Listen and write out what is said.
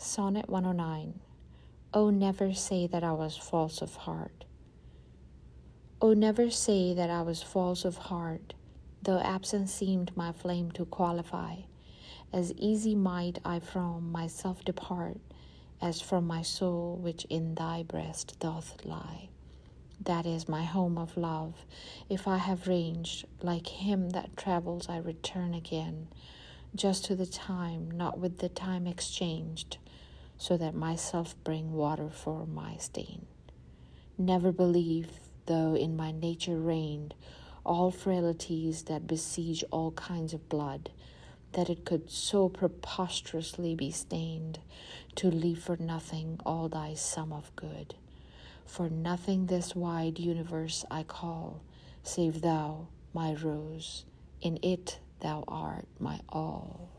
Sonnet 109 Oh, never say that I was false of heart. Oh, never say that I was false of heart, though absent seemed my flame to qualify. As easy might I from myself depart, as from my soul which in thy breast doth lie. That is my home of love. If I have ranged, like him that travels, I return again, just to the time, not with the time exchanged, so that myself bring water for my stain. Never believe, though in my nature reigned all frailties that besiege all kinds of blood, that it could so preposterously be stained to leave for nothing all thy sum of good. For nothing this wide universe I call, save thou, my rose, in it thou art my all.